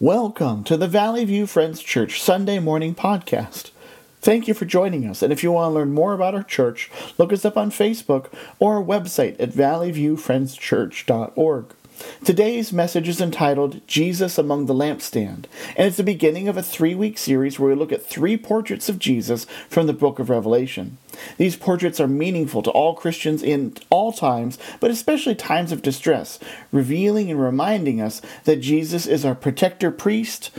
Welcome to the Valley View Friends Church Sunday morning podcast. Thank you for joining us. And if you want to learn more about our church, look us up on Facebook or our website at valleyviewfriendschurch.org. Today's message is entitled Jesus Among the Lampstand, and it's the beginning of a three week series where we look at three portraits of Jesus from the book of Revelation. These portraits are meaningful to all Christians in all times, but especially times of distress, revealing and reminding us that Jesus is our protector priest,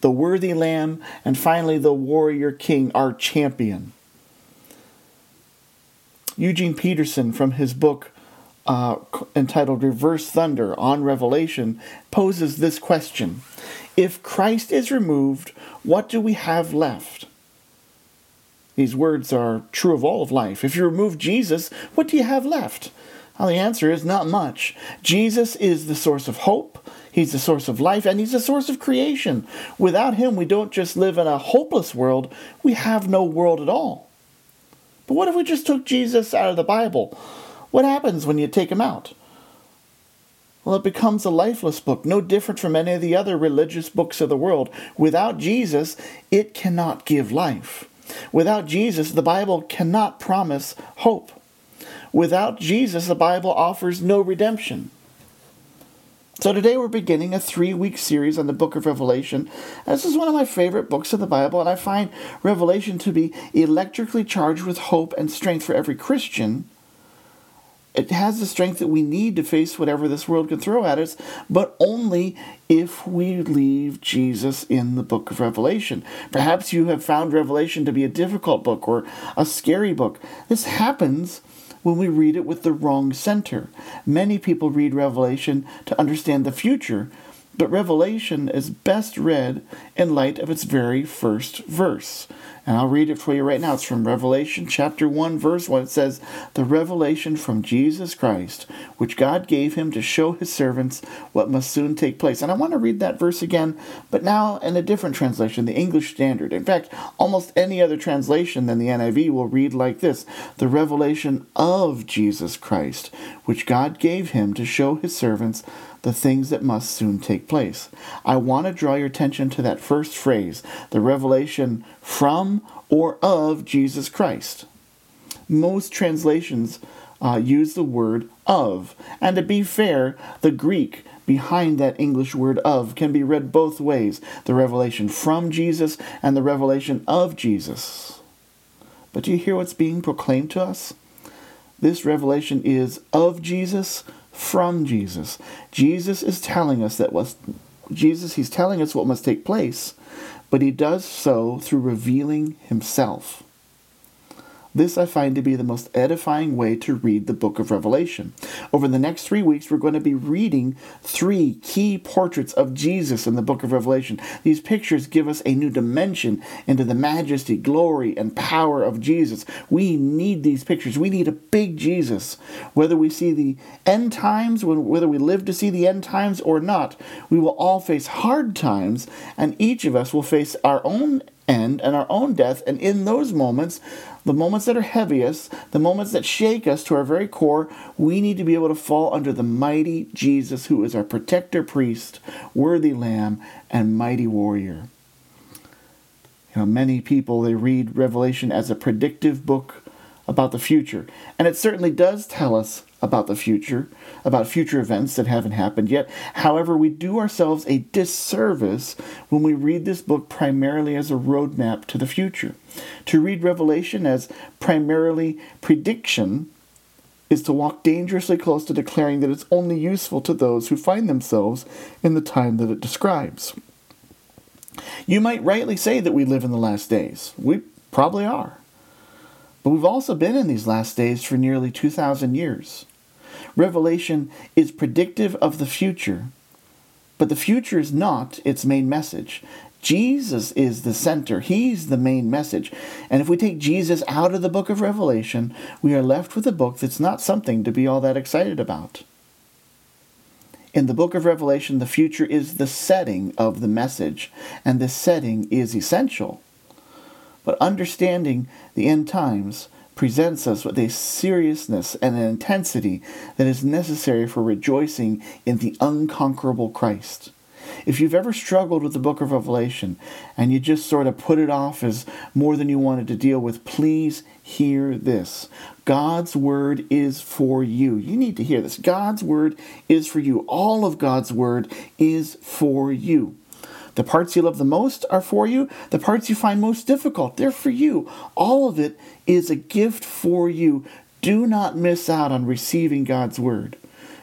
the worthy lamb, and finally the warrior king, our champion. Eugene Peterson, from his book uh, entitled Reversed Thunder on Revelation poses this question If Christ is removed, what do we have left? These words are true of all of life. If you remove Jesus, what do you have left? Well, the answer is not much. Jesus is the source of hope, He's the source of life, and He's the source of creation. Without Him, we don't just live in a hopeless world, we have no world at all. But what if we just took Jesus out of the Bible? What happens when you take him out? Well, it becomes a lifeless book, no different from any of the other religious books of the world. Without Jesus, it cannot give life. Without Jesus, the Bible cannot promise hope. Without Jesus, the Bible offers no redemption. So today we're beginning a three week series on the book of Revelation. This is one of my favorite books of the Bible, and I find Revelation to be electrically charged with hope and strength for every Christian it has the strength that we need to face whatever this world can throw at us, but only if we leave Jesus in the book of Revelation. Perhaps you have found Revelation to be a difficult book or a scary book. This happens when we read it with the wrong center. Many people read Revelation to understand the future, but Revelation is best read in light of its very first verse. And I'll read it for you right now. It's from Revelation chapter 1, verse 1. It says, The revelation from Jesus Christ, which God gave him to show his servants what must soon take place. And I want to read that verse again, but now in a different translation, the English Standard. In fact, almost any other translation than the NIV will read like this The revelation of Jesus Christ, which God gave him to show his servants the things that must soon take place. I want to draw your attention to that first phrase, the revelation from or of Jesus Christ. Most translations uh, use the word of, and to be fair, the Greek behind that English word of can be read both ways the revelation from Jesus and the revelation of Jesus. But do you hear what's being proclaimed to us? This revelation is of Jesus from Jesus. Jesus is telling us that what Jesus he's telling us what must take place, but he does so through revealing himself. This I find to be the most edifying way to read the book of Revelation. Over the next three weeks, we're going to be reading three key portraits of Jesus in the book of Revelation. These pictures give us a new dimension into the majesty, glory, and power of Jesus. We need these pictures. We need a big Jesus. Whether we see the end times, whether we live to see the end times or not, we will all face hard times, and each of us will face our own end and our own death. And in those moments, the moments that are heaviest, the moments that shake us to our very core, we need to be able to fall under the mighty Jesus, who is our protector priest, worthy lamb, and mighty warrior. You know, many people they read Revelation as a predictive book about the future, and it certainly does tell us about the future, about future events that haven't happened yet. However, we do ourselves a disservice when we read this book primarily as a roadmap to the future. To read Revelation as primarily prediction is to walk dangerously close to declaring that it's only useful to those who find themselves in the time that it describes. You might rightly say that we live in the last days. We probably are. But we've also been in these last days for nearly 2,000 years. Revelation is predictive of the future, but the future is not its main message. Jesus is the center. He's the main message. And if we take Jesus out of the book of Revelation, we are left with a book that's not something to be all that excited about. In the book of Revelation, the future is the setting of the message, and this setting is essential. But understanding the end times presents us with a seriousness and an intensity that is necessary for rejoicing in the unconquerable Christ. If you've ever struggled with the book of Revelation and you just sort of put it off as more than you wanted to deal with, please hear this. God's word is for you. You need to hear this. God's word is for you. All of God's word is for you. The parts you love the most are for you. The parts you find most difficult, they're for you. All of it is a gift for you. Do not miss out on receiving God's word.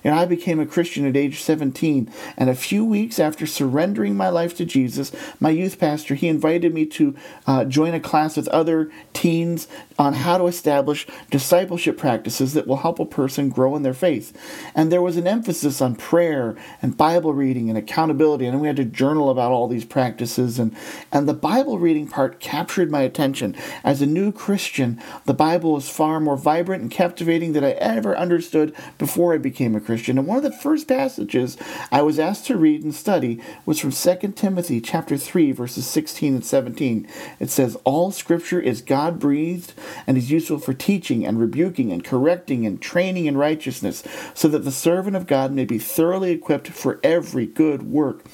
And I became a Christian at age 17. And a few weeks after surrendering my life to Jesus, my youth pastor, he invited me to uh, join a class with other teens on how to establish discipleship practices that will help a person grow in their faith. And there was an emphasis on prayer and Bible reading and accountability. And we had to journal about all these practices. And, and the Bible reading part captured my attention. As a new Christian, the Bible was far more vibrant and captivating than I ever understood before I became a Christian. Christian. And one of the first passages I was asked to read and study was from 2 Timothy chapter 3 verses 16 and 17. It says, "All scripture is God-breathed and is useful for teaching and rebuking and correcting and training in righteousness, so that the servant of God may be thoroughly equipped for every good work."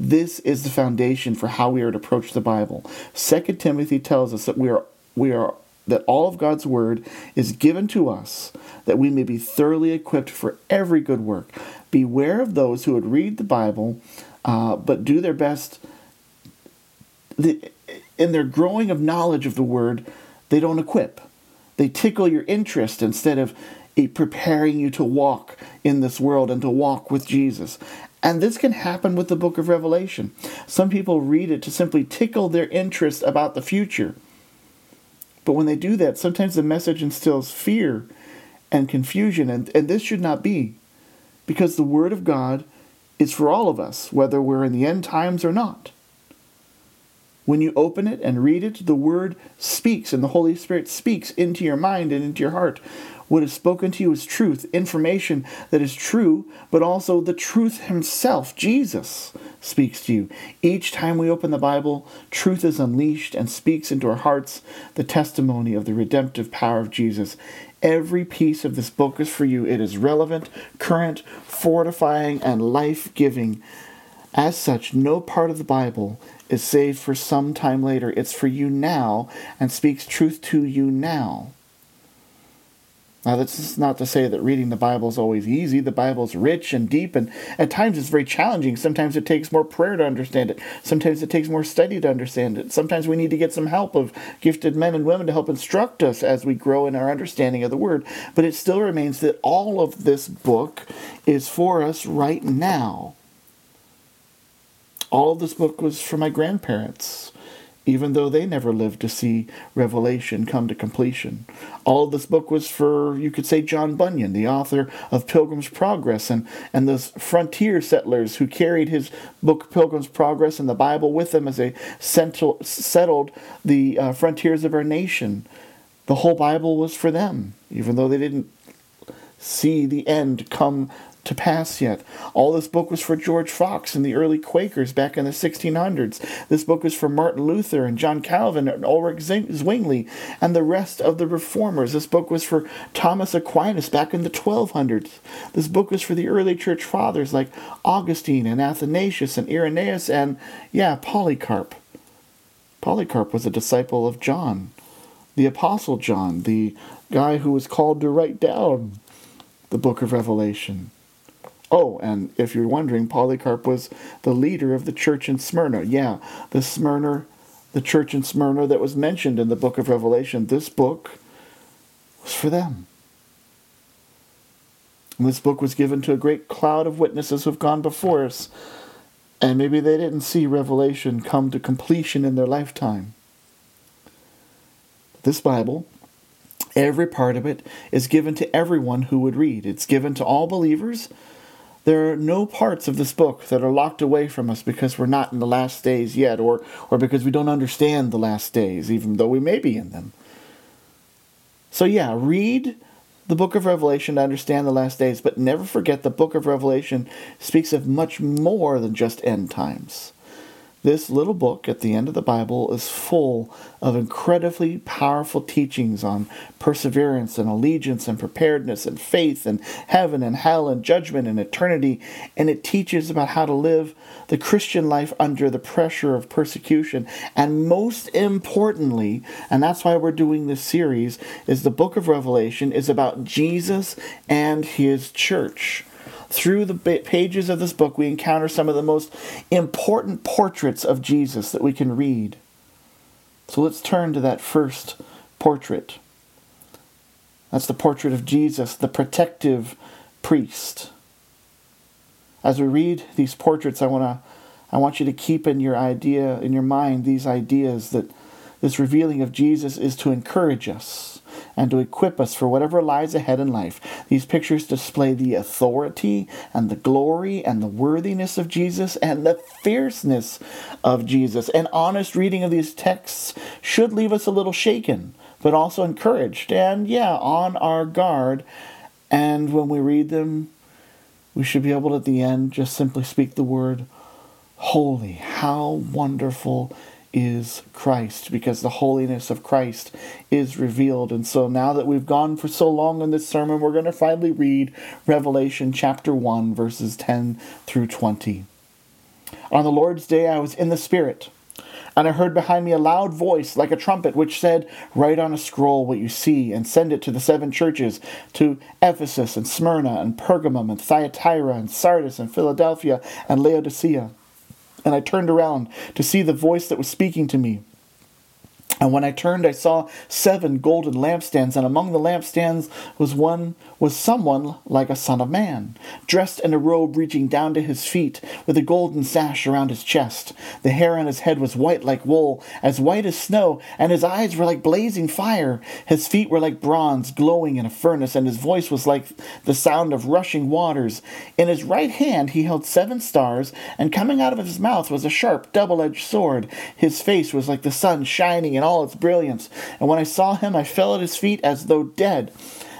This is the foundation for how we are to approach the Bible. 2 Timothy tells us that we are we are that all of God's word is given to us that we may be thoroughly equipped for every good work. Beware of those who would read the Bible uh, but do their best. in their growing of knowledge of the word, they don't equip. They tickle your interest instead of preparing you to walk in this world and to walk with Jesus. And this can happen with the book of Revelation. Some people read it to simply tickle their interest about the future. But when they do that, sometimes the message instills fear and confusion, and, and this should not be, because the Word of God is for all of us, whether we're in the end times or not. When you open it and read it, the Word speaks, and the Holy Spirit speaks into your mind and into your heart. What is spoken to you is truth, information that is true, but also the truth Himself, Jesus, speaks to you. Each time we open the Bible, truth is unleashed and speaks into our hearts the testimony of the redemptive power of Jesus. Every piece of this book is for you. It is relevant, current, fortifying, and life giving. As such, no part of the Bible is saved for some time later. It's for you now and speaks truth to you now. Now, this is not to say that reading the Bible is always easy. The Bible is rich and deep, and at times it's very challenging. Sometimes it takes more prayer to understand it. Sometimes it takes more study to understand it. Sometimes we need to get some help of gifted men and women to help instruct us as we grow in our understanding of the Word. But it still remains that all of this book is for us right now. All of this book was for my grandparents even though they never lived to see Revelation come to completion. All of this book was for, you could say, John Bunyan, the author of Pilgrim's Progress, and, and those frontier settlers who carried his book Pilgrim's Progress and the Bible with them as they settled the uh, frontiers of our nation. The whole Bible was for them, even though they didn't see the end come to pass yet. All this book was for George Fox and the early Quakers back in the 1600s. This book was for Martin Luther and John Calvin and Ulrich Zwingli and the rest of the reformers. This book was for Thomas Aquinas back in the 1200s. This book was for the early church fathers like Augustine and Athanasius and Irenaeus and, yeah, Polycarp. Polycarp was a disciple of John, the Apostle John, the guy who was called to write down the book of Revelation. Oh, and if you're wondering, Polycarp was the leader of the church in Smyrna. Yeah, the Smyrna, the church in Smyrna that was mentioned in the book of Revelation. This book was for them. And this book was given to a great cloud of witnesses who've gone before us. And maybe they didn't see Revelation come to completion in their lifetime. This Bible, every part of it, is given to everyone who would read. It's given to all believers there are no parts of this book that are locked away from us because we're not in the last days yet, or, or because we don't understand the last days, even though we may be in them. So, yeah, read the book of Revelation to understand the last days, but never forget the book of Revelation speaks of much more than just end times. This little book at the end of the Bible is full of incredibly powerful teachings on perseverance and allegiance and preparedness and faith and heaven and hell and judgment and eternity. And it teaches about how to live the Christian life under the pressure of persecution. And most importantly, and that's why we're doing this series, is the book of Revelation is about Jesus and his church. Through the pages of this book, we encounter some of the most important portraits of Jesus that we can read. So let's turn to that first portrait. That's the portrait of Jesus, the protective priest. As we read these portraits, I want to I want you to keep in your idea in your mind these ideas that this revealing of Jesus is to encourage us and to equip us for whatever lies ahead in life. These pictures display the authority and the glory and the worthiness of Jesus and the fierceness of Jesus. An honest reading of these texts should leave us a little shaken, but also encouraged and, yeah, on our guard. And when we read them, we should be able at the end just simply speak the word holy. How wonderful is Christ because the holiness of Christ is revealed. And so now that we've gone for so long in this sermon, we're going to finally read Revelation chapter 1, verses 10 through 20. On the Lord's day, I was in the Spirit. And I heard behind me a loud voice like a trumpet, which said, Write on a scroll what you see, and send it to the seven churches to Ephesus, and Smyrna, and Pergamum, and Thyatira, and Sardis, and Philadelphia, and Laodicea. And I turned around to see the voice that was speaking to me. And when I turned, I saw seven golden lampstands, and among the lampstands was one was someone like a son of man, dressed in a robe reaching down to his feet, with a golden sash around his chest. The hair on his head was white like wool, as white as snow, and his eyes were like blazing fire. His feet were like bronze glowing in a furnace, and his voice was like the sound of rushing waters. In his right hand he held seven stars, and coming out of his mouth was a sharp double-edged sword. His face was like the sun shining in all its brilliance, and when I saw him I fell at his feet as though dead.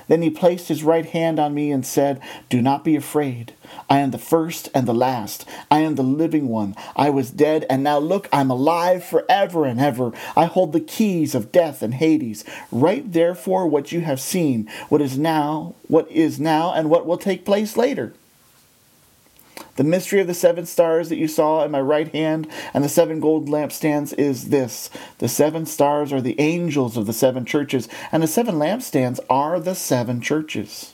Then he placed his right hand on me and said, Do not be afraid. I am the first and the last. I am the living one. I was dead, and now look, I'm alive forever and ever. I hold the keys of death and Hades. Write therefore what you have seen, what is now, what is now, and what will take place later. The mystery of the seven stars that you saw in my right hand and the seven gold lampstands is this the seven stars are the angels of the seven churches, and the seven lampstands are the seven churches.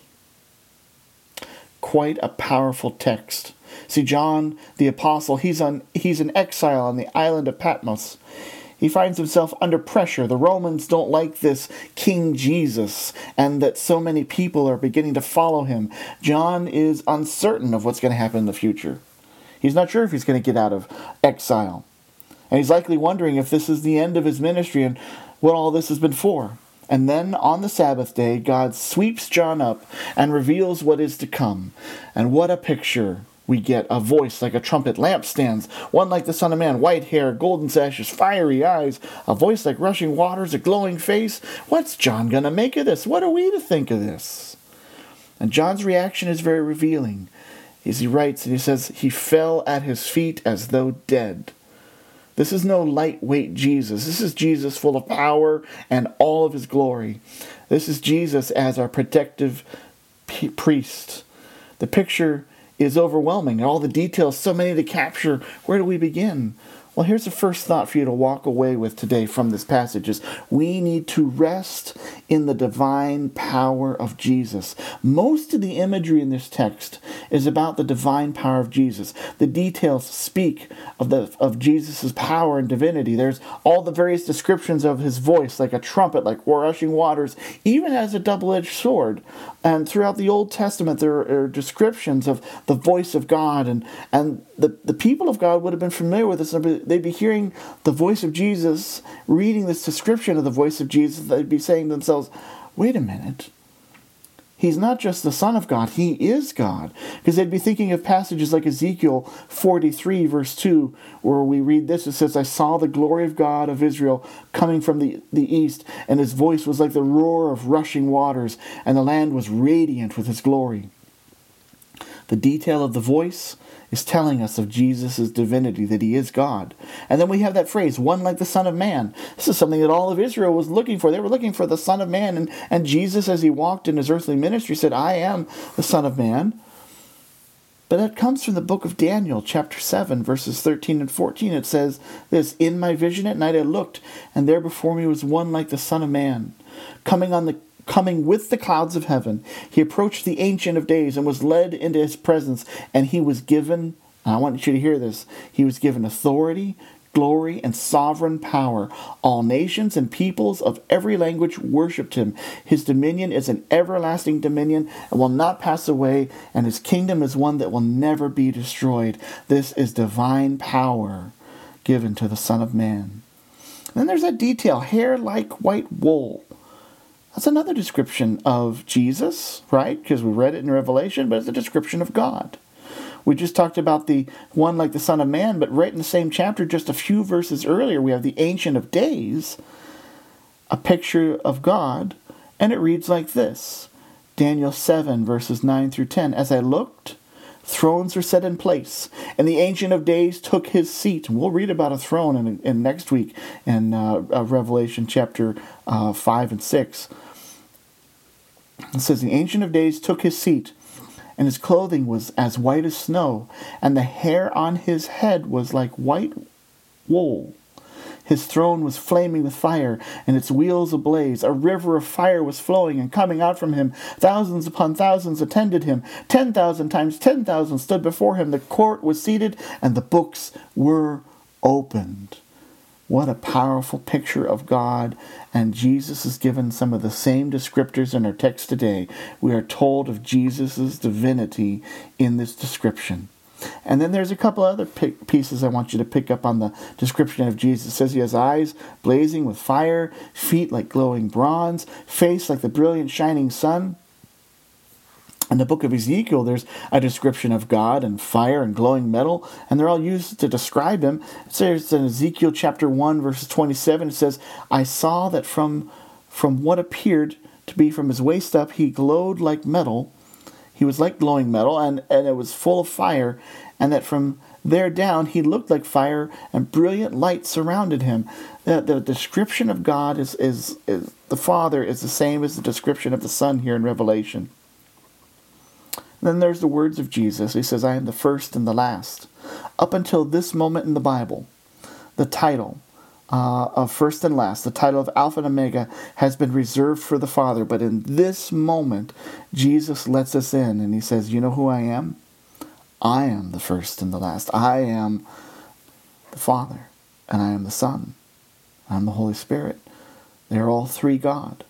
Quite a powerful text. See, John the Apostle, he's, on, he's in exile on the island of Patmos. He finds himself under pressure. The Romans don't like this King Jesus and that so many people are beginning to follow him. John is uncertain of what's going to happen in the future. He's not sure if he's going to get out of exile. And he's likely wondering if this is the end of his ministry and what all this has been for. And then on the Sabbath day, God sweeps John up and reveals what is to come. And what a picture we get a voice like a trumpet, lampstands, one like the Son of Man, white hair, golden sashes, fiery eyes, a voice like rushing waters, a glowing face. What's John going to make of this? What are we to think of this? And John's reaction is very revealing. As he writes, and he says, He fell at his feet as though dead. This is no lightweight Jesus. This is Jesus full of power and all of his glory. This is Jesus as our protective priest. The picture is overwhelming. All the details, so many to capture. Where do we begin? Well, here's the first thought for you to walk away with today from this passage is we need to rest in the divine power of Jesus. Most of the imagery in this text is about the divine power of Jesus. The details speak of the of Jesus' power and divinity. There's all the various descriptions of his voice, like a trumpet, like rushing waters, even as a double-edged sword. And throughout the Old Testament, there are descriptions of the voice of God, and, and the, the people of God would have been familiar with this. They'd be hearing the voice of Jesus, reading this description of the voice of Jesus. They'd be saying to themselves, wait a minute. He's not just the Son of God, He is God. Because they'd be thinking of passages like Ezekiel 43, verse 2, where we read this. It says, I saw the glory of God of Israel coming from the, the east, and his voice was like the roar of rushing waters, and the land was radiant with his glory. The detail of the voice is telling us of Jesus' divinity, that he is God. And then we have that phrase, one like the Son of Man. This is something that all of Israel was looking for. They were looking for the Son of Man. And, and Jesus, as he walked in his earthly ministry, said, I am the Son of Man. But that comes from the book of Daniel, chapter 7, verses 13 and 14. It says this In my vision at night I looked, and there before me was one like the Son of Man, coming on the coming with the clouds of heaven. He approached the Ancient of Days and was led into his presence, and he was given, I want you to hear this, he was given authority, glory, and sovereign power. All nations and peoples of every language worshipped him. His dominion is an everlasting dominion and will not pass away, and his kingdom is one that will never be destroyed. This is divine power given to the Son of Man. then there's that detail hair like white wool. That's another description of Jesus, right? Because we read it in Revelation, but it's a description of God. We just talked about the one like the Son of Man, but right in the same chapter, just a few verses earlier, we have the Ancient of Days, a picture of God, and it reads like this Daniel 7, verses 9 through 10. As I looked, thrones were set in place, and the Ancient of Days took his seat. We'll read about a throne in, in next week in uh, Revelation chapter uh, 5 and 6. It says, The Ancient of Days took his seat, and his clothing was as white as snow, and the hair on his head was like white wool. His throne was flaming with fire, and its wheels ablaze. A river of fire was flowing and coming out from him. Thousands upon thousands attended him. Ten thousand times ten thousand stood before him. The court was seated, and the books were opened. What a powerful picture of God. And Jesus is given some of the same descriptors in our text today. We are told of Jesus' divinity in this description. And then there's a couple other pieces I want you to pick up on the description of Jesus. It says he has eyes blazing with fire, feet like glowing bronze, face like the brilliant shining sun. In the book of Ezekiel, there's a description of God and fire and glowing metal, and they're all used to describe him. It says in Ezekiel chapter 1, verses 27, it says, I saw that from, from what appeared to be from his waist up, he glowed like metal. He was like glowing metal, and, and it was full of fire, and that from there down he looked like fire, and brilliant light surrounded him. The, the description of God is, is, is the Father is the same as the description of the Son here in Revelation. Then there's the words of Jesus. He says, I am the first and the last. Up until this moment in the Bible, the title uh, of first and last, the title of Alpha and Omega, has been reserved for the Father. But in this moment, Jesus lets us in and he says, You know who I am? I am the first and the last. I am the Father, and I am the Son. I'm the Holy Spirit. They're all three God.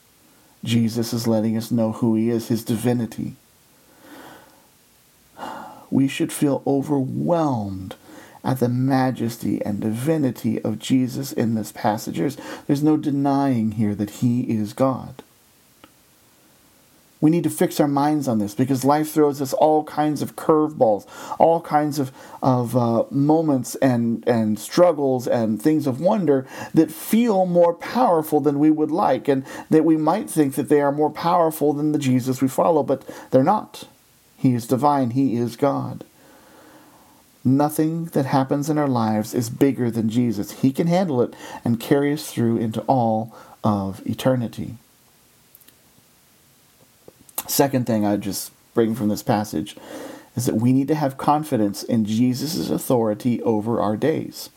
Jesus is letting us know who he is, his divinity we should feel overwhelmed at the majesty and divinity of Jesus in this passage. There's, no denying here that he is God. We need to fix our minds on this because life throws us all kinds of curveballs, all kinds of, of uh, moments and, and struggles and things of wonder that feel more powerful than we would like, and that we might think that they are more powerful than the Jesus we follow, but they're not. He is divine, He is God. Nothing that happens in our lives is bigger than Jesus. He can handle it and carry us through into all of eternity. Second thing I just bring from this passage is that we need to have confidence in Jesus' authority over our days.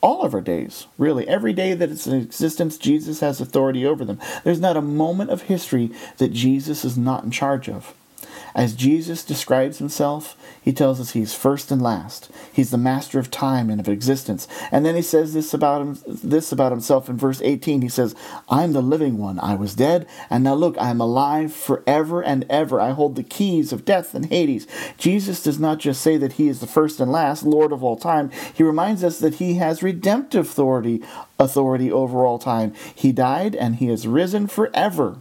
All of our days, really. Every day that it's in existence, Jesus has authority over them. There's not a moment of history that Jesus is not in charge of. As Jesus describes himself, he tells us he's first and last. He's the master of time and of existence. And then he says this about him, this about himself in verse 18. He says, "I'm the living one. I was dead, and now look, I am alive forever and ever. I hold the keys of death and Hades." Jesus does not just say that he is the first and last, Lord of all time. He reminds us that he has redemptive authority, authority over all time. He died and he has risen forever.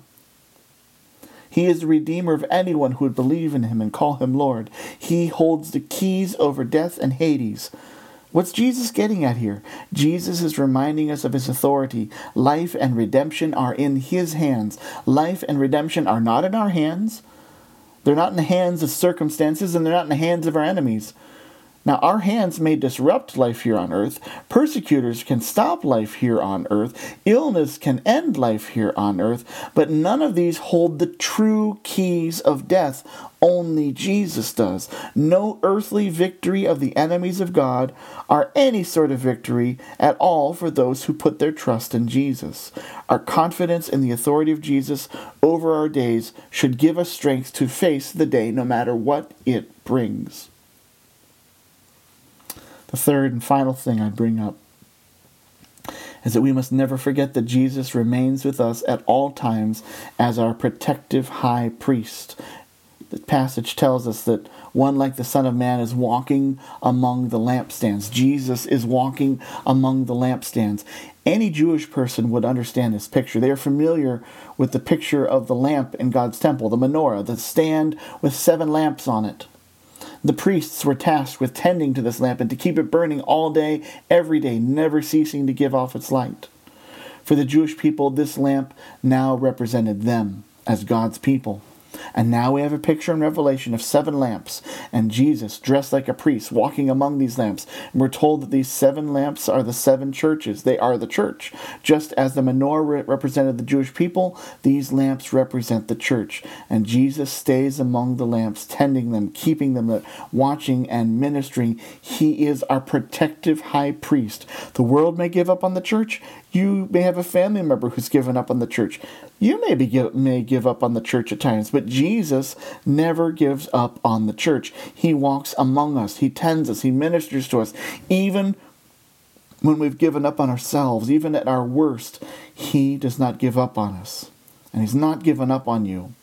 He is the Redeemer of anyone who would believe in him and call him Lord. He holds the keys over death and Hades. What's Jesus getting at here? Jesus is reminding us of his authority. Life and redemption are in his hands. Life and redemption are not in our hands. They're not in the hands of circumstances and they're not in the hands of our enemies. Now, our hands may disrupt life here on earth. Persecutors can stop life here on earth. Illness can end life here on earth. But none of these hold the true keys of death. Only Jesus does. No earthly victory of the enemies of God are any sort of victory at all for those who put their trust in Jesus. Our confidence in the authority of Jesus over our days should give us strength to face the day no matter what it brings. The third and final thing I bring up is that we must never forget that Jesus remains with us at all times as our protective high priest. The passage tells us that one like the Son of Man is walking among the lampstands. Jesus is walking among the lampstands. Any Jewish person would understand this picture. They are familiar with the picture of the lamp in God's temple, the menorah, the stand with seven lamps on it. The priests were tasked with tending to this lamp and to keep it burning all day, every day, never ceasing to give off its light. For the Jewish people, this lamp now represented them as God's people. And now we have a picture in Revelation of seven lamps and Jesus dressed like a priest walking among these lamps. And we're told that these seven lamps are the seven churches. They are the church. Just as the menorah represented the Jewish people, these lamps represent the church. And Jesus stays among the lamps, tending them, keeping them, uh, watching and ministering. He is our protective high priest. The world may give up on the church. You may have a family member who's given up on the church. You may, be, may give up on the church at times, but Jesus never gives up on the church. He walks among us, He tends us, He ministers to us. Even when we've given up on ourselves, even at our worst, He does not give up on us. And He's not given up on you.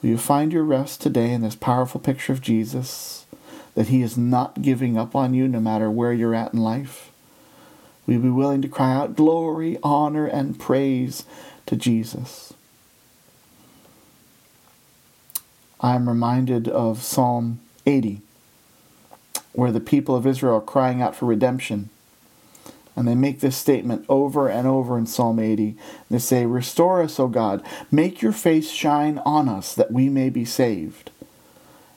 Will you find your rest today in this powerful picture of Jesus? That He is not giving up on you no matter where you're at in life? We be willing to cry out glory, honor, and praise to Jesus. I'm reminded of Psalm 80, where the people of Israel are crying out for redemption. And they make this statement over and over in Psalm 80. They say, Restore us, O God. Make your face shine on us that we may be saved.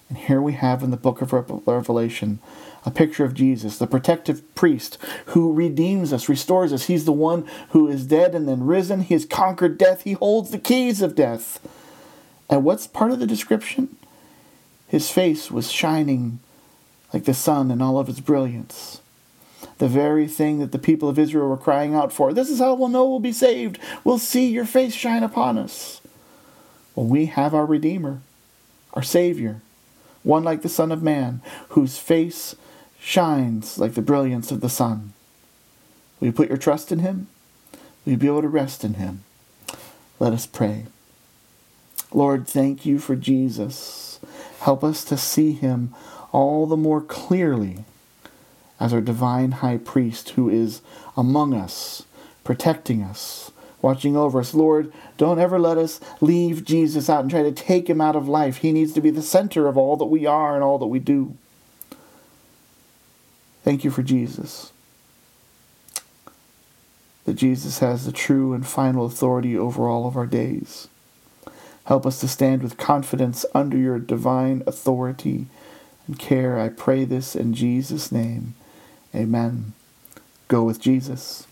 And here we have in the book of Revelation a picture of Jesus, the protective priest who redeems us, restores us. He's the one who is dead and then risen. He has conquered death. He holds the keys of death. And what's part of the description? His face was shining like the sun in all of its brilliance. The very thing that the people of Israel were crying out for. This is how we'll know we'll be saved. We'll see your face shine upon us. Well, we have our Redeemer, our Savior, one like the Son of Man, whose face shines like the brilliance of the sun. Will you put your trust in him? Will you be able to rest in him? Let us pray. Lord, thank you for Jesus. Help us to see him all the more clearly as our divine high priest who is among us, protecting us, watching over us. Lord, don't ever let us leave Jesus out and try to take him out of life. He needs to be the center of all that we are and all that we do. Thank you for Jesus. That Jesus has the true and final authority over all of our days. Help us to stand with confidence under your divine authority and care. I pray this in Jesus' name. Amen. Go with Jesus.